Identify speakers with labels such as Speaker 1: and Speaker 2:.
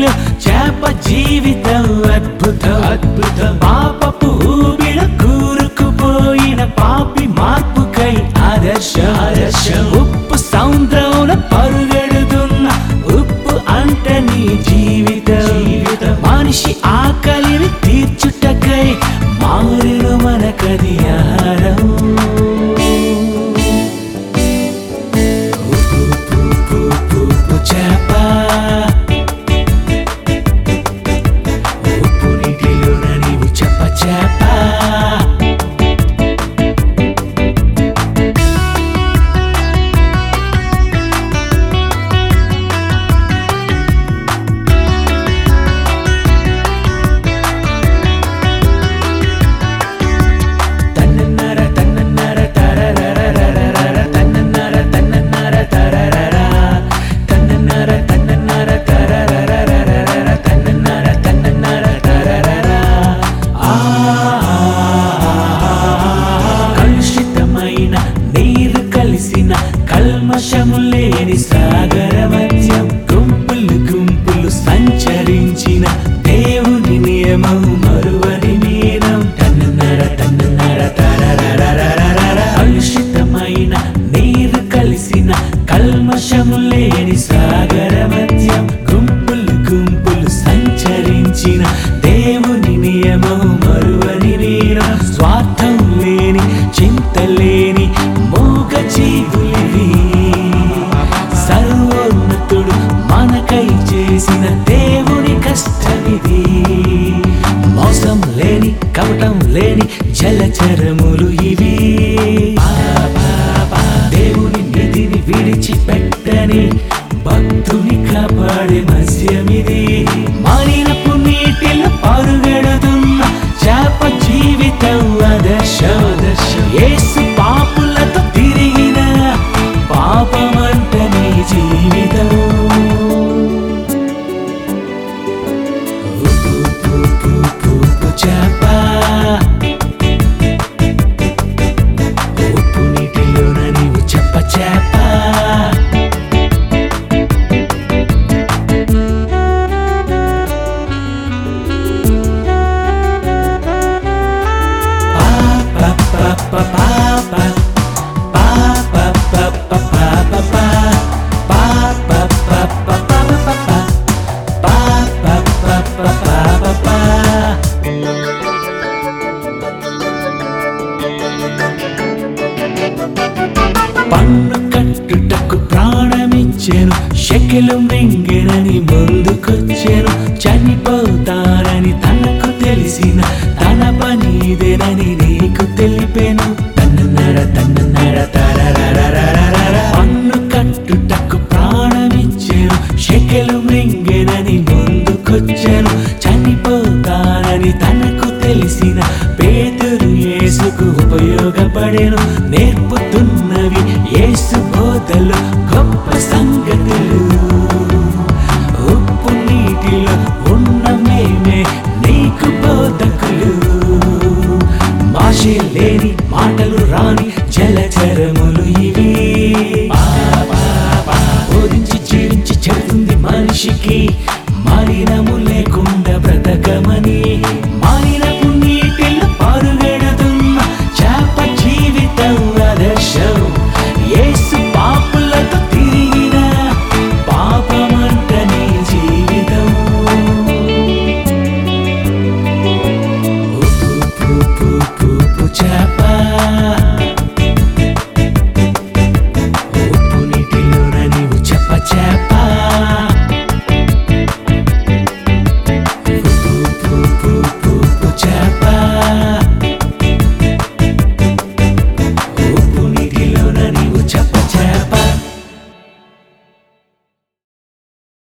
Speaker 1: నీలో చేప జీవితం అద్భుతం. అద్భుతం. పాపపు ఊబిలో కూరుకుపోయిన పాపి మార్పుకై ఆదర్శ. ఆదర్శ. ఉప్పు సముద్రంలో పరుగెడుతున్న ఉప్పు అంటే నీ జీవితం. జీవితం. మనిషి ఆకలిని తీర్చుటకై మారిన మనకది వచ్చాను. షెకెలు మింగెనని ముందుకొచ్చాను. చనిపోతానని తనకు తెలిసిన తన పని ఇదేనని నీకు తెలిపాను. తన్నర తన్నర పన్ను కట్టుటకు ప్రాణమిచ్చాను. షెకెలు మింగెనని ముందుకొచ్చాను. చనిపోతారని తనకు తెలిసిన పేదరు యేసుకు ఉపయోగపడేను. Jen-